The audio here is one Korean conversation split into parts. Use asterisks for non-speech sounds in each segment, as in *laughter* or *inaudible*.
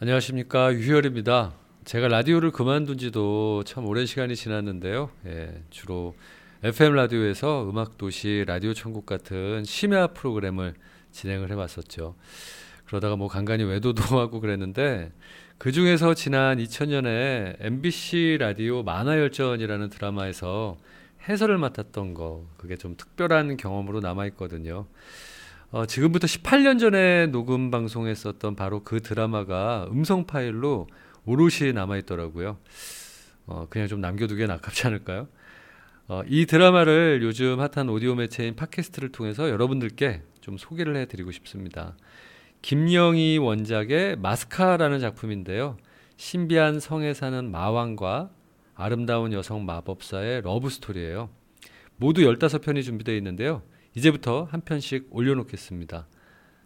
안녕하십니까 유희열입니다. 제가 라디오를 그만둔 지도 참 오랜 시간이 지났는데요. 예, 주로 FM 라디오에서 음악 도시 라디오 천국 같은 심야 프로그램을 진행을 해왔었죠. 그러다가 뭐 간간히 외도도 *laughs* 하고 그랬는데 그 중에서 지난 2000년에 MBC 라디오 만화열전이라는 드라마에서 해설을 맡았던 거 그게 좀 특별한 경험으로 남아 있거든요. 어, 지금부터 18년 전에 녹음 방송했었던 바로 그 드라마가 음성 파일로 오롯이 남아 있더라고요. 어, 그냥 좀 남겨두기엔 아깝지 않을까요? 어, 이 드라마를 요즘 핫한 오디오 매체인 팟캐스트를 통해서 여러분들께 좀 소개를 해드리고 싶습니다. 김영희 원작의 마스카라는 작품인데요. 신비한 성에 사는 마왕과 아름다운 여성 마법사의 러브 스토리예요. 모두 15편이 준비되어 있는데요. 이제부터 한 편씩 올려놓겠습니다.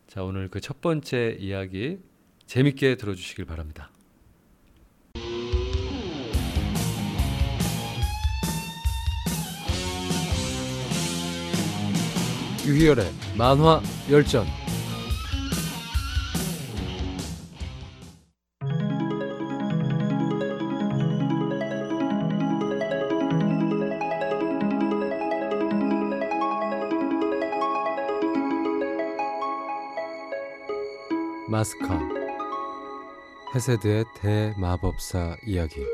자, 오늘 그 첫 번째 이야기 재밌게 들어주시길 바랍니다. 유희열의 만화 열전 마스카 헤세드의 대마법사 이야기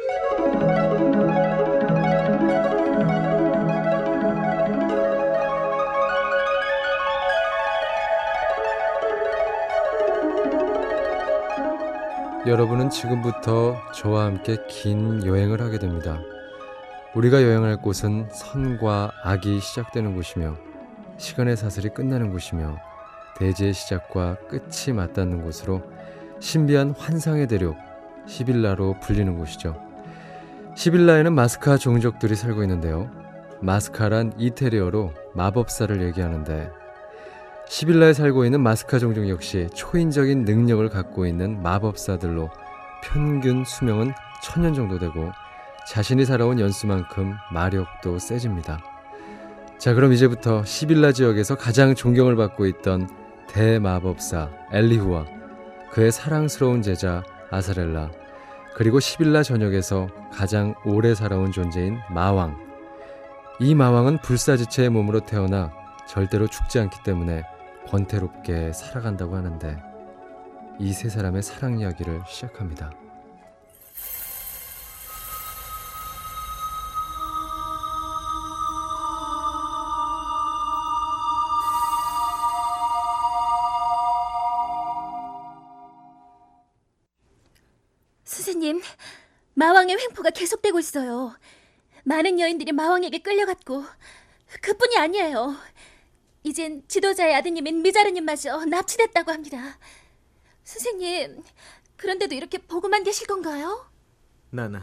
여러분은 지금부터 저와 함께 긴 여행을 하게 됩니다. 우리가 여행할 곳은 선과 악이 시작되는 곳이며 시간의 사슬이 끝나는 곳이며 대지의 시작과 끝이 맞닿는 곳으로 신비한 환상의 대륙 시빌라로 불리는 곳이죠. 시빌라에는 마스카 종족들이 살고 있는데요. 마스카란 이태리어로 마법사를 얘기하는데 시빌라에 살고 있는 마스카 종족 역시 초인적인 능력을 갖고 있는 마법사들로 평균 수명은 천년 정도 되고 자신이 살아온 연수만큼 마력도 세집니다. 자, 그럼 이제부터 시빌라 지역에서 가장 존경을 받고 있던 대마법사 엘리후와 그의 사랑스러운 제자 아사렐라 그리고 시빌라 전역에서 가장 오래 살아온 존재인 마왕 이 마왕은 불사지체의 몸으로 태어나 절대로 죽지 않기 때문에 권태롭게 살아간다고 하는데 이 세 사람의 사랑 이야기를 시작합니다. 계속되고 있어요. 많은 여인들이 마왕에게 끌려갔고 그뿐이 아니에요. 이젠 지도자의 아드님인 미자르님마저 납치됐다고 합니다. 선생님, 그런데도 이렇게 보고만 계실 건가요? 나는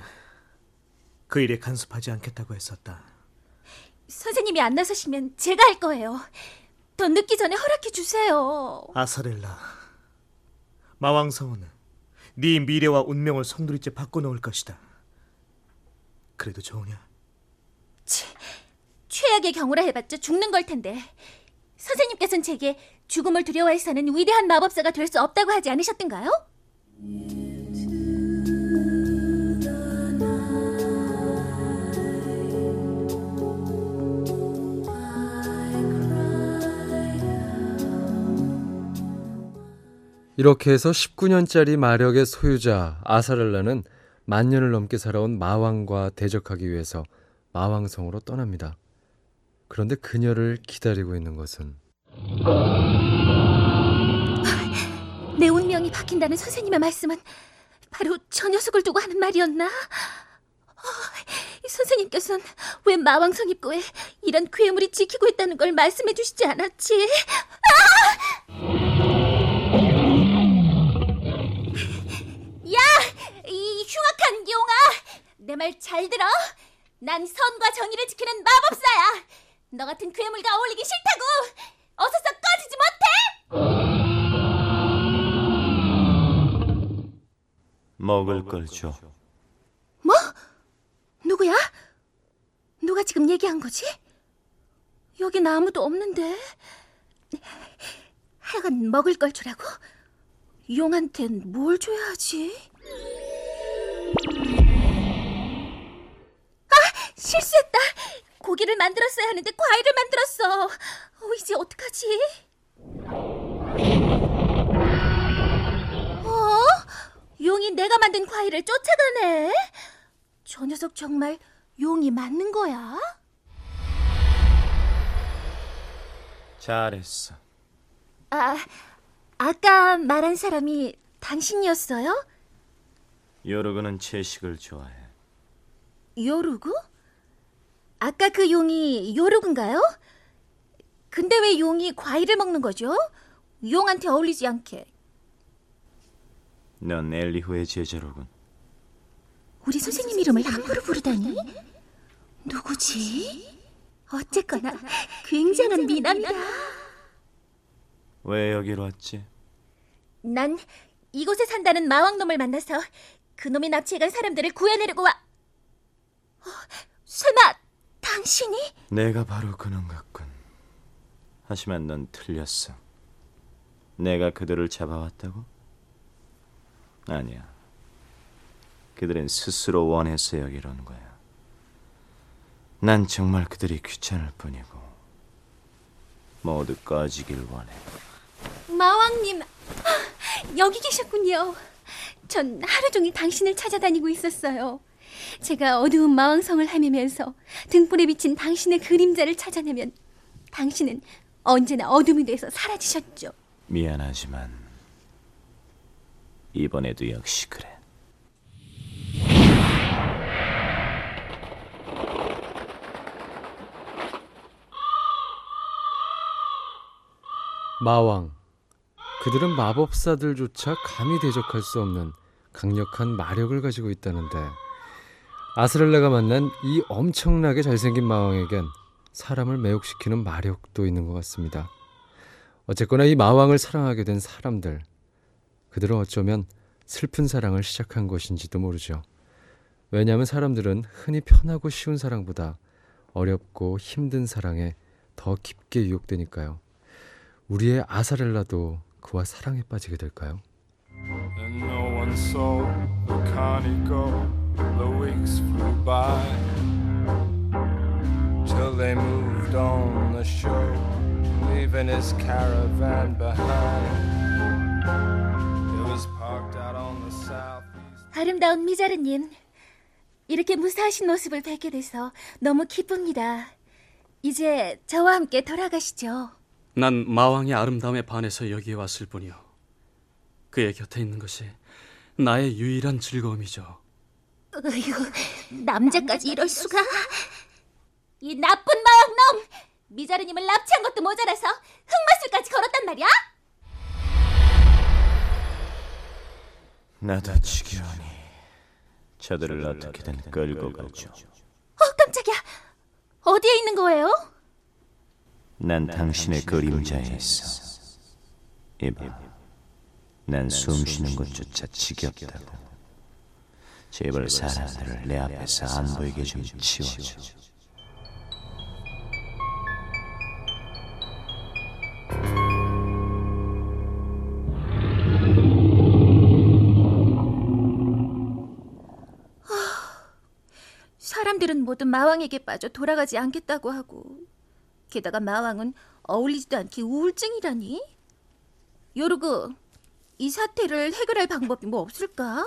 그 일에 간섭하지 않겠다고 했었다. 선생님이 안 나서시면 제가 할 거예요. 더 늦기 전에 허락해 주세요. 아사렐라, 마왕성은 네 미래와 운명을 송두리째 바꿔놓을 것이다. 그래도 좋으냐? 치, 최악의 경우라 해봤자 죽는 걸 텐데. 선생님께서는 제게 죽음을 두려워해서는 위대한 마법사가 될 수 없다고 하지 않으셨던가요? 이렇게 해서 19년짜리 마력의 소유자 아사렐라는 만 년을 넘게 살아온 마왕과 대적하기 위해서 마왕성으로 떠납니다. 그런데 그녀를 기다리고 있는 것은 *laughs* 내 운명이 바뀐다는 선생님의 말씀은 바로 저 녀석을 두고 하는 말이었나? 어, 선생님께서는 왜 마왕성 입구에 이런 괴물이 지키고 있다는 걸 말씀해 주시지 않았지? 야! 흉악한 용아! 내 말 잘 들어! 난 선과 정의를 지키는 마법사야! 너 같은 괴물과 어울리기 싫다고! 어서 썩 꺼지지 못해! 먹을 걸 줘. 뭐? 누구야? 누가 지금 얘기한 거지? 여긴 아무도 없는데. 하여간 먹을 걸 주라고? 용한텐 뭘 줘야 하지? 실수했다. 고기를 만들었어야 하는데 과일을 만들었어. 어, 이제 어떡하지? 어? 용이 내가 만든 과일을 쫓아가네. 저 녀석 정말 용이 맞는 거야? 잘했어. 아, 아까 말한 사람이 당신이었어요? 요르그는 채식을 좋아해. 요루구? 아까 그 용이 요루구인가요? 근데 왜 용이 과일을 먹는 거죠? 용한테 어울리지 않게. 넌 엘리후의 제자로군. 우리 선생님 이름을 함부로 부르다니? 누구지? 어쨌거나 굉장한 미남이다. 왜 여기로 왔지? 난 이곳에 산다는 마왕놈을 만나서 그놈이 납치해간 사람들을 구해내려고 와. 어, 설마 당신이? 내가 바로 그놈 같군. 하지만 넌 틀렸어. 내가 그들을 잡아왔다고? 아니야. 그들은 스스로 원해서 여기로 온 거야. 난 정말 그들이 귀찮을 뿐이고 모두 꺼지길 원해. 마왕님, 아, 여기 계셨군요. 전 하루 종일 당신을 찾아다니고 있었어요. 제가 어두운 마왕성을 헤매면서 등불에 비친 당신의 그림자를 찾아내면 당신은 언제나 어둠이 돼서 사라지셨죠. 미안하지만 이번에도 역시 그래. 마왕. 그들은 마법사들조차 감히 대적할 수 없는 강력한 마력을 가지고 있다는데 아스렐라가 만난 이 엄청나게 잘생긴 마왕에겐 사람을 매혹시키는 마력도 있는 것 같습니다. 어쨌거나 이 마왕을 사랑하게 된 사람들, 그들은 어쩌면 슬픈 사랑을 시작한 것인지도 모르죠. 왜냐하면 사람들은 흔히 편하고 쉬운 사랑보다 어렵고 힘든 사랑에 더 깊게 유혹되니까요. 우리의 아사렐라도 그와 사랑에 빠지게 될까요? The weeks flew by till they moved on the shore, leaving his caravan behind. It was parked out on the southeast. 아름다운 미자르님, 이렇게 무사하신 모습을 뵙게 돼서 너무 기쁩니다. 이제 저와 함께 돌아가시죠. 난 마왕의 아름다움에 반해서 여기에 왔을 뿐이요. 그의 곁에 있는 것이 나의 유일한 즐거움이죠. 어휴, 남자까지 이럴 수가. 이 나쁜 마왕놈! 미자르님을 납치한 것도 모자라서 흑마술까지 걸었단 말이야? 나도 지겨우니 저들을 어떻게든 끌고 가죠. 어, 깜짝이야. 어디에 있는 거예요? 난 당신의 그림자에 있어. 이봐, 난 숨 쉬는 것조차 지겹다고. 제발 사람들을 내 앞에서 안 보이게 좀 치워줘. 사람들은 모두 마왕에게 빠져 돌아가지 않겠다고 하고 게다가 마왕은 어울리지도 않게 우울증이라니? 요르그, 이 사태를 해결할 방법이 뭐 없을까?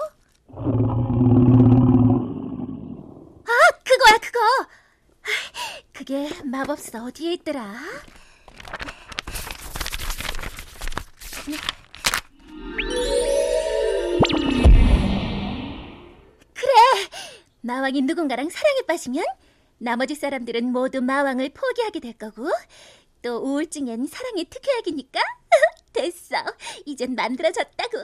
아, 그 거야, 그거! 그게 마법사 어디에 있더라? 마왕이 누군가랑 사랑에 빠지면 나머지 사람들은 모두 마왕을 포기하게 될 거고 또 우울증엔 사랑의 특효약이니까 *laughs* 됐어 이젠 만들어졌다고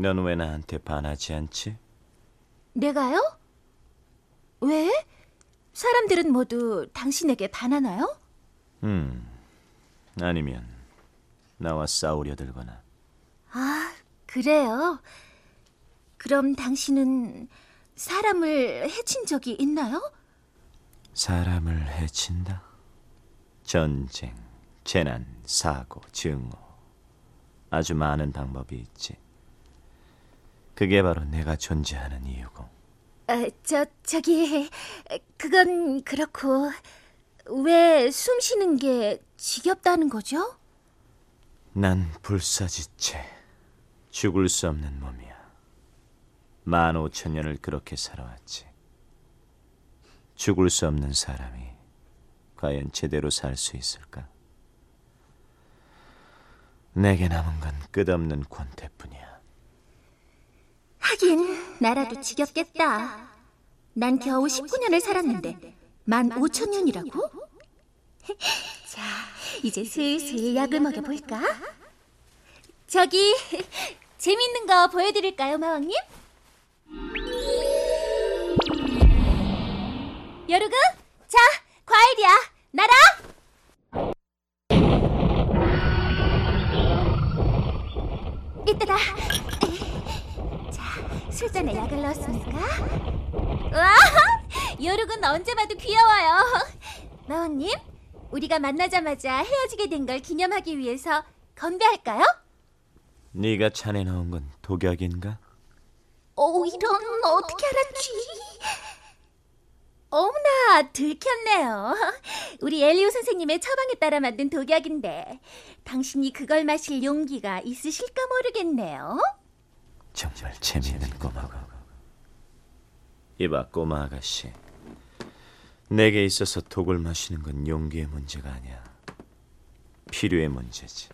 넌 왜 나한테 반하지 않지? 내가요? 왜? 사람들은 모두 당신에게 반하나요? 음, 아니면 나와 싸우려 들거나. 아, 그래요. 그럼 당신은 사람을 해친 적이 있나요? 사람을 해친다. 전쟁, 재난, 사고, 증오. 아주 많은 방법이 있지. 그게 바로 내가 존재하는 이유고. 아, 저 저기 그건 그렇고 왜 숨 쉬는 게 지겹다는 거죠? 난 불사지체, 죽을 수 없는 몸이야. 만 오천 년을 그렇게 살아왔지. 죽을 수 없는 사람이 과연 제대로 살 수 있을까? 내게 남은 건 끝없는 권태뿐이야. 하긴 나라도 지겹겠다. 난 겨우 19년을 살았는데 만 5천 년이라고? *laughs* 자, 이제 슬슬 약을 먹여볼까? 저기 재밌는 거 보여드릴까요, 마왕님? 여루그, 자, 과일이야. 나라. 이따다. 자, 술잔에 약을 넣었으니까. 와, 여룩은 언제 봐도 귀여워요. 마원님, 우리가 만나자마자 헤어지게 된 걸 기념하기 위해서 건배할까요? 네가 잔에 넣은 건 독약인가? 오, 이런 어떻게 알았지? 어머나 들켰네요. 우리 엘리오 선생님의 처방에 따라 만든 독약인데 당신이 그걸 마실 용기가 있으실까 모르겠네요. 정말 재미있는 꼬마고. 이봐 꼬마 아가씨. 내게 있어서 독을 마시는 건 용기의 문제가 아니야. 필요의 문제지.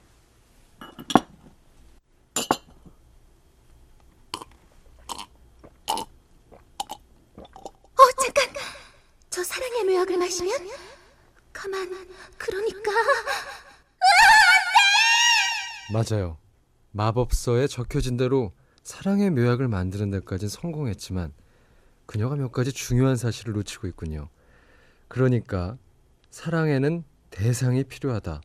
어, 잠깐. 저 사랑의 묘약을 마시면 가만. 그러니까 맞아요. 마법서에 적혀진 대로 사랑의 묘약을 만드는 데까진 성공했지만 그녀가 몇 가지 중요한 사실을 놓치고 있군요. 그러니까 사랑에는 대상이 필요하다.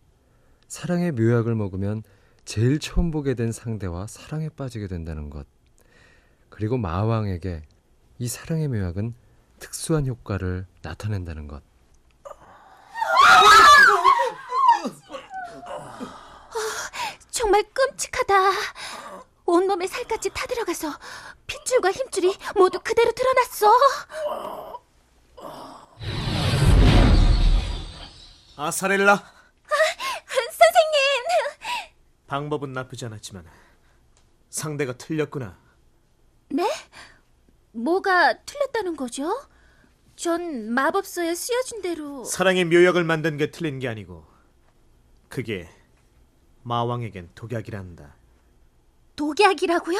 사랑의 묘약을 먹으면 제일 처음 보게 된 상대와 사랑에 빠지게 된다는 것. 그리고 마왕에게 이 사랑의 묘약은 특수한 효과를 나타낸다는 것. 정말 끔찍하다. 온몸에 살갗이 타들어가서 핏줄과 힘줄이 모두 그대로 드러났어. 아사렐라, 선생님! 방법은 나쁘지 않았지만 상대가 틀렸구나. 네? 뭐가 틀렸다는 거죠? 전 마법서에 쓰여진 대로 사랑의 묘약을 만든 게 틀린 게 아니고 그게 마왕에겐 독약이란다. 독약이라고요?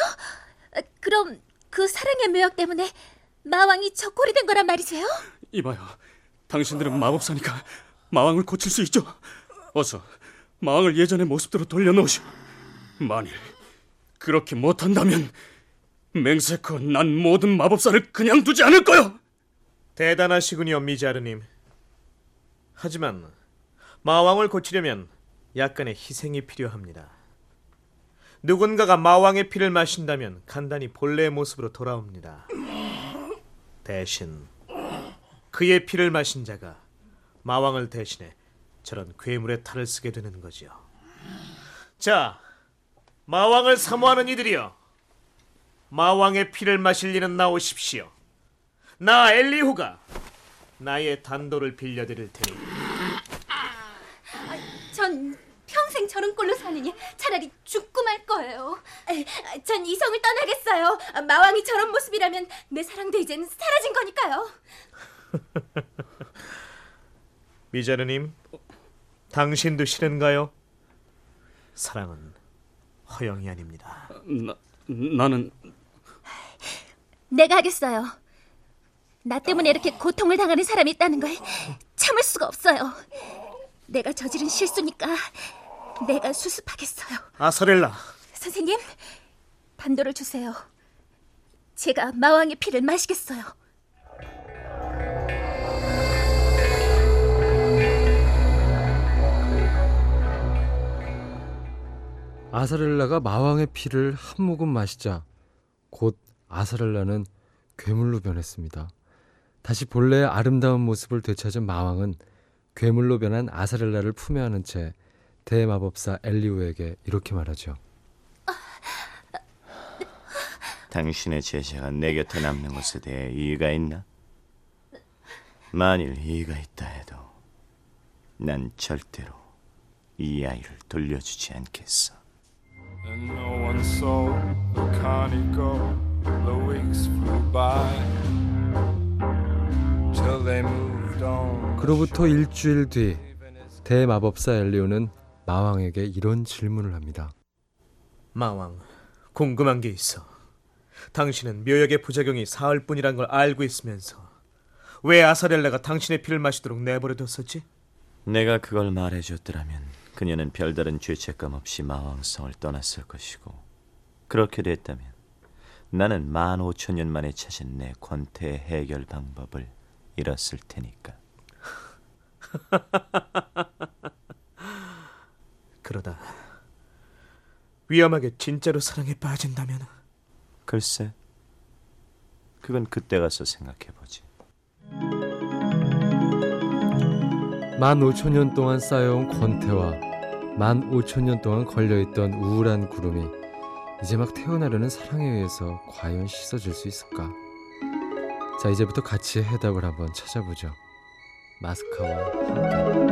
아, 그럼 그 사랑의 묘약 때문에 마왕이 적골이 된 거란 말이세요? 이봐요. 당신들은 마법사니까 마왕을 고칠 수 있죠. 어서 마왕을 예전의 모습대로 돌려놓으시오. 만일 그렇게 못한다면 맹세코 난 모든 마법사를 그냥 두지 않을 거요. 대단하시군요, 미자르님. 하지만 마왕을 고치려면 약간의 희생이 필요합니다. 누군가가 마왕의 피를 마신다면 간단히 본래의 모습으로 돌아옵니다. 대신 그의 피를 마신 자가 마왕을 대신해 저런 괴물의 탈을 쓰게 되는 거지요. 자, 마왕을 사모하는 이들이여. 마왕의 피를 마실 이는 나오십시오. 나 엘리후가 나의 단도를 빌려드릴 테니 전 평생 저런 꼴로 사느니 차라리 죽고 말 거예요. 전 이성을 떠나겠어요. 마왕이 저런 모습이라면 내 사랑도 이젠 사라진 거니까요. *laughs* 미자르님 당신도 싫은가요? 사랑은 허영이 아닙니다. 나 나는 내가 하겠어요. 나 때문에 이렇게 고통을 당하는 사람이 있다는 걸 참을 수가 없어요. 내가 저지른 실수니까 내가 수습하겠어요. 아사렐라 선생님, 단도를 주세요. 제가 마왕의 피를 마시겠어요. 아사렐라가 마왕의 피를 한 모금 마시자 곧 아사렐라는 괴물로 변했습니다. 다시 본래의 아름다운 모습을 되찾은 마왕은 괴물로 변한 아사렐라를 품에 안은 채 대마법사 엘리오에게 이렇게 말하죠. 당신의 제자가 내 곁에 남는 것에 대해 이의가 있나? 만일 이의가 있다 해도 난 절대로 이 아이를 돌려주지 않겠어. And no one saw the carney go. The weeks flew by till they moved on. 그로부터 일주일 뒤 대마법사 엘리오는 마왕에게 이런 질문을 합니다. 마왕, 궁금한 게 있어. 당신은 묘약의 부작용이 사흘 뿐이란 걸 알고 있으면서 왜 아사렐라가 당신의 피를 마시도록 내버려뒀었지? 내가 그걸 말해줬더라면 그녀는 별다른 죄책감 없이 마왕성을 떠났을 것이고 그렇게 됐다면 나는 만 오천 년 만에 찾은 내 권태의 해결 방법을 잃었을 테니까. *laughs* 그러다 위험하게 진짜로 사랑에 빠진다면 글쎄, 그건 그때 가서 생각해보지. 만 오천 년 동안 쌓여온 권태와 만 오천 년 동안 걸려있던 우울한 구름이 이제 막 태어나려는 사랑에 의해서 과연 씻어질 수 있을까? 자 이제부터 같이 해답을 한번 찾아보죠. 마스카와 함께.